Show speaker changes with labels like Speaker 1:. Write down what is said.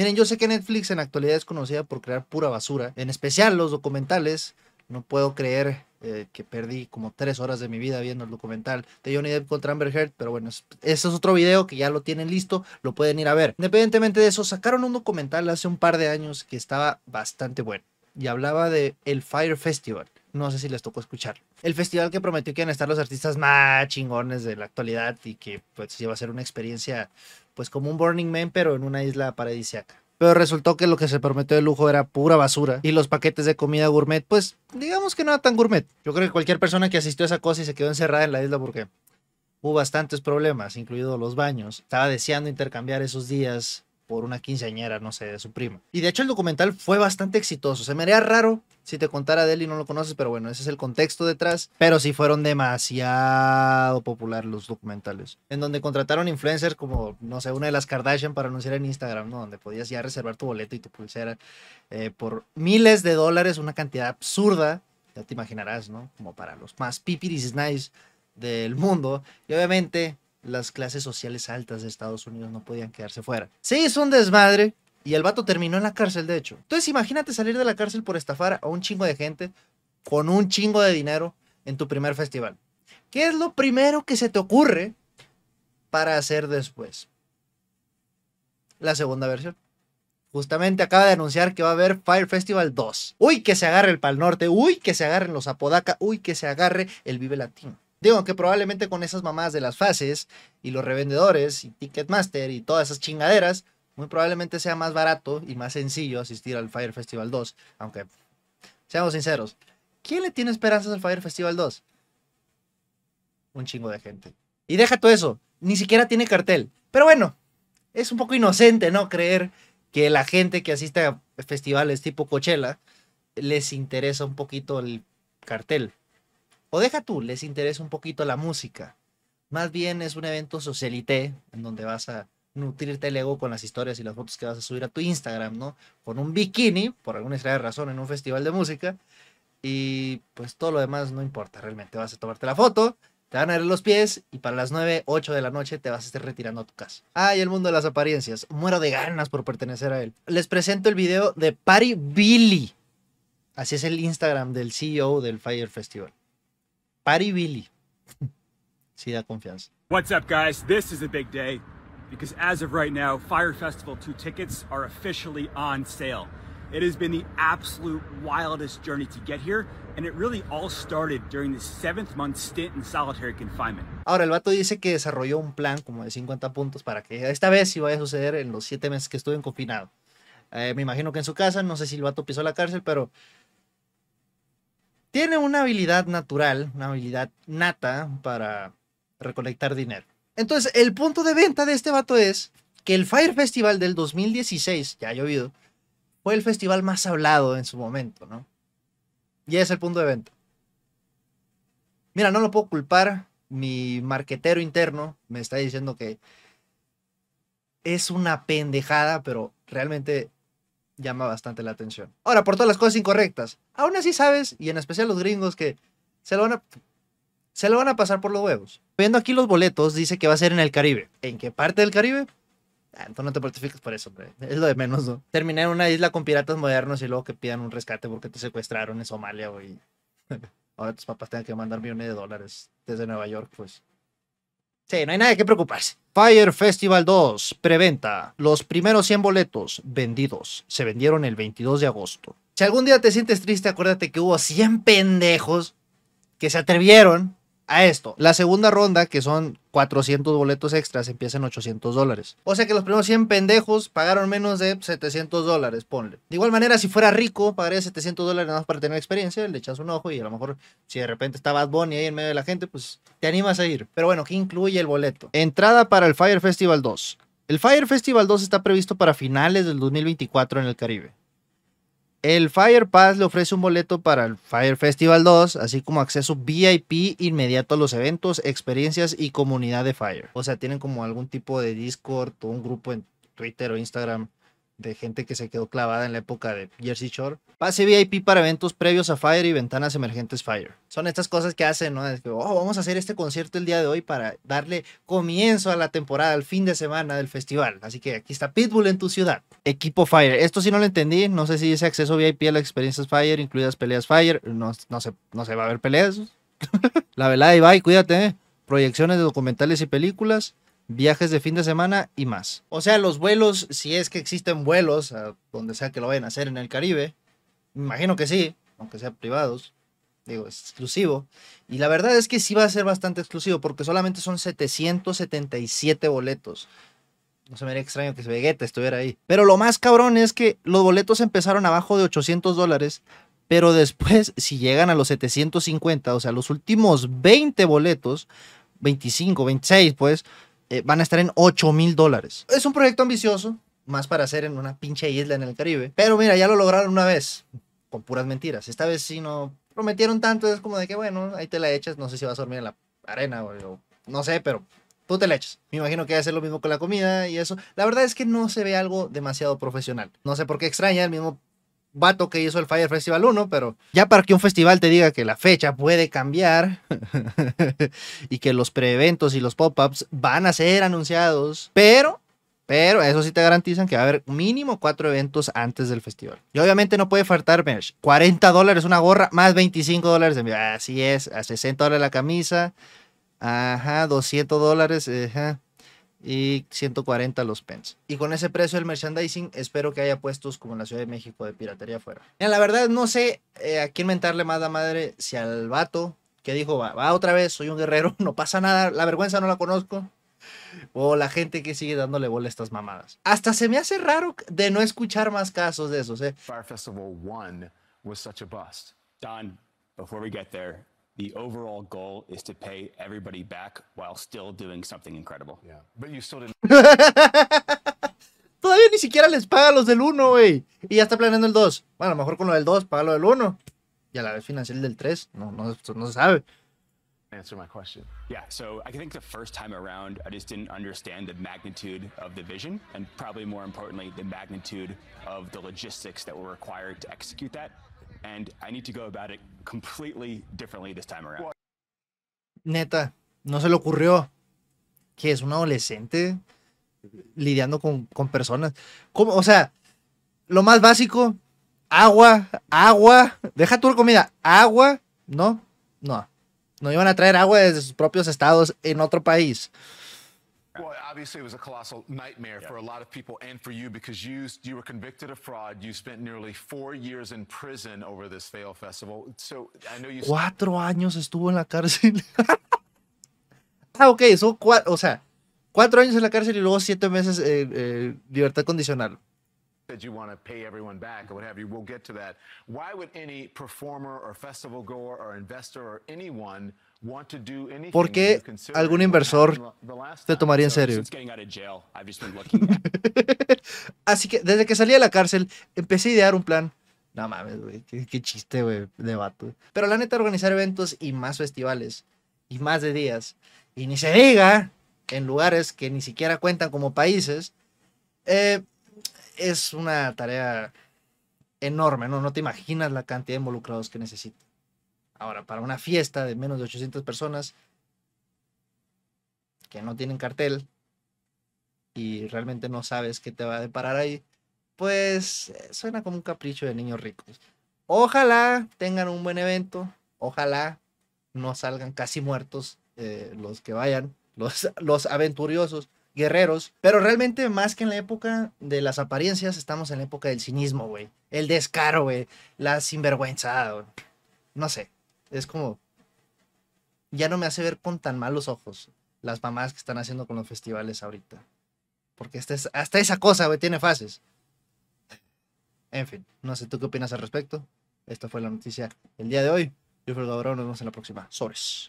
Speaker 1: Miren, yo sé que Netflix en la actualidad es conocida por crear pura basura, en especial los documentales. No puedo creer eh, que perdí como tres horas de mi vida viendo el documental de Johnny Depp contra Amber Heard, pero bueno, ese es otro video que ya lo tienen listo, lo pueden ir a ver. Independientemente de eso, sacaron un documental hace un par de años que estaba bastante bueno y hablaba de el Fire Festival. No sé si les tocó escuchar. El festival que prometió que iban a estar los artistas más chingones de la actualidad y que pues iba a ser una experiencia pues como un Burning Man pero en una isla paradisiaca. Pero resultó que lo que se prometió de lujo era pura basura. Y los paquetes de comida gourmet, pues digamos que no era tan gourmet. Yo creo que cualquier persona que asistió a esa cosa y se quedó encerrada en la isla porque hubo bastantes problemas, incluidos los baños, estaba deseando intercambiar esos días por una quinceañera, no sé, de su prima. Y de hecho el documental fue bastante exitoso. Se me haría raro si te contara de él y no lo conoces, pero bueno, ese es el contexto detrás. Pero sí fueron demasiado populares los documentales. En donde contrataron influencers como, no sé, una de las Kardashian para anunciar en Instagram, ¿no? Donde podías ya reservar tu boleto y tu pulsera eh, por miles de dólares, una cantidad absurda. Ya te imaginarás, ¿no? Como para los más pipiris nice del mundo. Y obviamente las clases sociales altas de Estados Unidos no podían quedarse fuera. Se hizo un desmadre y el vato terminó en la cárcel, de hecho. Entonces imagínate salir de la cárcel por estafar a un chingo de gente con un chingo de dinero en tu primer festival. ¿Qué es lo primero que se te ocurre para hacer después? La segunda versión. Justamente acaba de anunciar que va a haber Fire Festival 2. Uy, que se agarre el Pal Norte. Uy, que se agarren los Apodaca. Uy, que se agarre el Vive Latino. Digo que probablemente con esas mamadas de las fases y los revendedores y Ticketmaster y todas esas chingaderas, muy probablemente sea más barato y más sencillo asistir al Fire Festival 2. Aunque, seamos sinceros, ¿quién le tiene esperanzas al Fire Festival 2? Un chingo de gente. Y deja todo eso, ni siquiera tiene cartel. Pero bueno, es un poco inocente, ¿no? Creer que la gente que asiste a festivales tipo Coachella les interesa un poquito el cartel. O deja tú, les interesa un poquito la música. Más bien es un evento socialité en donde vas a nutrirte el ego con las historias y las fotos que vas a subir a tu Instagram, ¿no? Con un bikini, por alguna extraña razón, en un festival de música. Y pues todo lo demás no importa, realmente vas a tomarte la foto, te van a ver los pies y para las 9, 8 de la noche te vas a estar retirando a tu casa. Ay, el mundo de las apariencias. Muero de ganas por pertenecer a él. Les presento el video de Party Billy. Así es el Instagram del CEO del Fire Festival. Patty Billy. sí da confianza.
Speaker 2: What's up, guys? This is a big day because as of right now, Fire Festival 2 tickets are officially on sale. It has been the absolute wildest journey to get here, and it really all started during the seventh month stint in solitary confinement.
Speaker 1: Ahora, el vato dice que desarrolló un plan como de 50 puntos para que esta vez sí vaya a suceder en los 7 meses que estuve en confinado. Eh, me imagino que en su casa, no sé si el vato pisó la cárcel, pero tiene una habilidad natural, una habilidad nata para recolectar dinero. Entonces, el punto de venta de este vato es que el Fire Festival del 2016, ya ha llovido, fue el festival más hablado en su momento, ¿no? Y es el punto de venta. Mira, no lo puedo culpar. Mi marquetero interno me está diciendo que es una pendejada, pero realmente llama bastante la atención. Ahora, por todas las cosas incorrectas, aún así sabes, y en especial los gringos, que se lo van a, se lo van a pasar por los huevos. Viendo aquí los boletos, dice que va a ser en el Caribe. ¿En qué parte del Caribe? Ah, entonces no te mortifiques por eso, hombre. Es lo de menos, ¿no? Terminar en una isla con piratas modernos y luego que pidan un rescate porque te secuestraron en Somalia, güey. Ahora tus papás tengan que mandar millones de dólares desde Nueva York, pues. Sí, no hay nada que preocuparse. Fire Festival 2, preventa. Los primeros 100 boletos vendidos se vendieron el 22 de agosto. Si algún día te sientes triste, acuérdate que hubo 100 pendejos que se atrevieron a esto. La segunda ronda, que son 400 boletos extras, empieza en 800 dólares. O sea que los primeros 100 pendejos pagaron menos de 700 dólares, ponle. De igual manera, si fuera rico, pagaría 700 dólares nada más para tener experiencia, le echas un ojo y a lo mejor si de repente está Bad Bunny ahí en medio de la gente, pues te animas a ir. Pero bueno, ¿qué incluye el boleto? Entrada para el Fire Festival 2. El Fire Festival 2 está previsto para finales del 2024 en el Caribe. El Fire Pass le ofrece un boleto para el Fire Festival 2, así como acceso VIP inmediato a los eventos, experiencias y comunidad de Fire. O sea, tienen como algún tipo de Discord o un grupo en Twitter o Instagram de gente que se quedó clavada en la época de Jersey Shore. Pase VIP para eventos previos a Fire y ventanas emergentes Fire. Son estas cosas que hacen, ¿no? Es que, oh, vamos a hacer este concierto el día de hoy para darle comienzo a la temporada, al fin de semana del festival. Así que aquí está Pitbull en tu ciudad. Equipo Fire. Esto sí no lo entendí. No sé si dice acceso VIP a las experiencias Fire, incluidas peleas Fire. No, no, se, no se va a ver peleas. la velada Ibai, cuídate. ¿eh? Proyecciones de documentales y películas viajes de fin de semana y más. O sea, los vuelos, si es que existen vuelos, a donde sea que lo vayan a hacer en el Caribe, imagino que sí, aunque sean privados, digo, es exclusivo. Y la verdad es que sí va a ser bastante exclusivo, porque solamente son 777 boletos. No se me haría extraño que Vegeta estuviera ahí. Pero lo más cabrón es que los boletos empezaron abajo de 800 dólares, pero después, si llegan a los 750, o sea, los últimos 20 boletos, 25, 26, pues, eh, van a estar en 8 mil dólares. Es un proyecto ambicioso, más para hacer en una pinche isla en el Caribe. Pero mira, ya lo lograron una vez, con puras mentiras. Esta vez sí no prometieron tanto, es como de que bueno, ahí te la echas, no sé si vas a dormir en la arena o, no sé, pero tú te la echas. Me imagino que va a ser lo mismo con la comida y eso. La verdad es que no se ve algo demasiado profesional. No sé por qué extraña el mismo vato que hizo el Fire Festival 1, pero ya para que un festival te diga que la fecha puede cambiar y que los preeventos y los pop-ups van a ser anunciados, pero, pero eso sí te garantizan que va a haber mínimo cuatro eventos antes del festival. Y obviamente no puede faltar merch. 40 dólares una gorra más 25 dólares de Así es, a 60 dólares la camisa. Ajá, 200 dólares. Ajá y 140 los pens. Y con ese precio del merchandising, espero que haya puestos como en la Ciudad de México de piratería afuera. la verdad, no sé eh, a quién mentarle más la madre, si al vato que dijo, va, va otra vez, soy un guerrero, no pasa nada, la vergüenza no la conozco. O la gente que sigue dándole bola a estas mamadas. Hasta se me hace raro de no escuchar más casos de esos, ¿eh? Fire Festival 1 was such a bust.
Speaker 2: Don, before we get there, the overall goal is to pay everybody back while still doing something incredible. Yeah, but you still didn't.
Speaker 1: Todavía ni siquiera les paga los del 1, güey. Y ya está planeando el 2. Bueno, a lo mejor con lo del 2, paga lo del 1. Y a la vez financiar el del 3. No, no, no se sabe.
Speaker 2: Answer my question. Yeah, so I think the first time around, I just didn't understand the magnitude of the vision, and probably more importantly, the magnitude of the logistics that were required to execute that and I need to go about it completely differently this time around.
Speaker 1: Neta, no se le ocurrió que es un adolescente lidiando con, con personas. ¿Cómo? O sea, lo más básico, agua, agua, deja tu comida, agua, no, no. No iban a traer agua desde sus propios estados en otro país.
Speaker 3: Well, obviously, it was a colossal nightmare yeah. for a lot of people and for you because you you were convicted of fraud. You spent nearly four years in prison over this fail festival. So I know you.
Speaker 1: Cuatro años estuvo en la cárcel. ah, ok, son cuatro, o sea, cuatro años en la cárcel y luego siete meses eh, eh, libertad condicional.
Speaker 3: That you want to pay everyone back or what have you. We'll get to that. Why would any performer or festival goer or investor or anyone
Speaker 1: ¿Por qué algún inversor te tomaría en serio? Así que desde que salí de la cárcel, empecé a idear un plan. No mames, güey, qué, chiste, güey, de vato. Pero la neta, organizar eventos y más festivales y más de días, y ni se diga en lugares que ni siquiera cuentan como países, eh, es una tarea enorme, ¿no? No te imaginas la cantidad de involucrados que necesito. Ahora, para una fiesta de menos de 800 personas que no tienen cartel y realmente no sabes qué te va a deparar ahí, pues eh, suena como un capricho de niños ricos. Ojalá tengan un buen evento, ojalá no salgan casi muertos eh, los que vayan, los, los aventuriosos, guerreros, pero realmente más que en la época de las apariencias, estamos en la época del cinismo, güey. El descaro, güey. La sinvergüenza, No sé. Es como, ya no me hace ver con tan malos ojos las mamás que están haciendo con los festivales ahorita. Porque hasta, hasta esa cosa, güey, tiene fases. En fin, no sé tú qué opinas al respecto. Esta fue la noticia el día de hoy. Yo soy Gabriel, nos vemos en la próxima. Sores.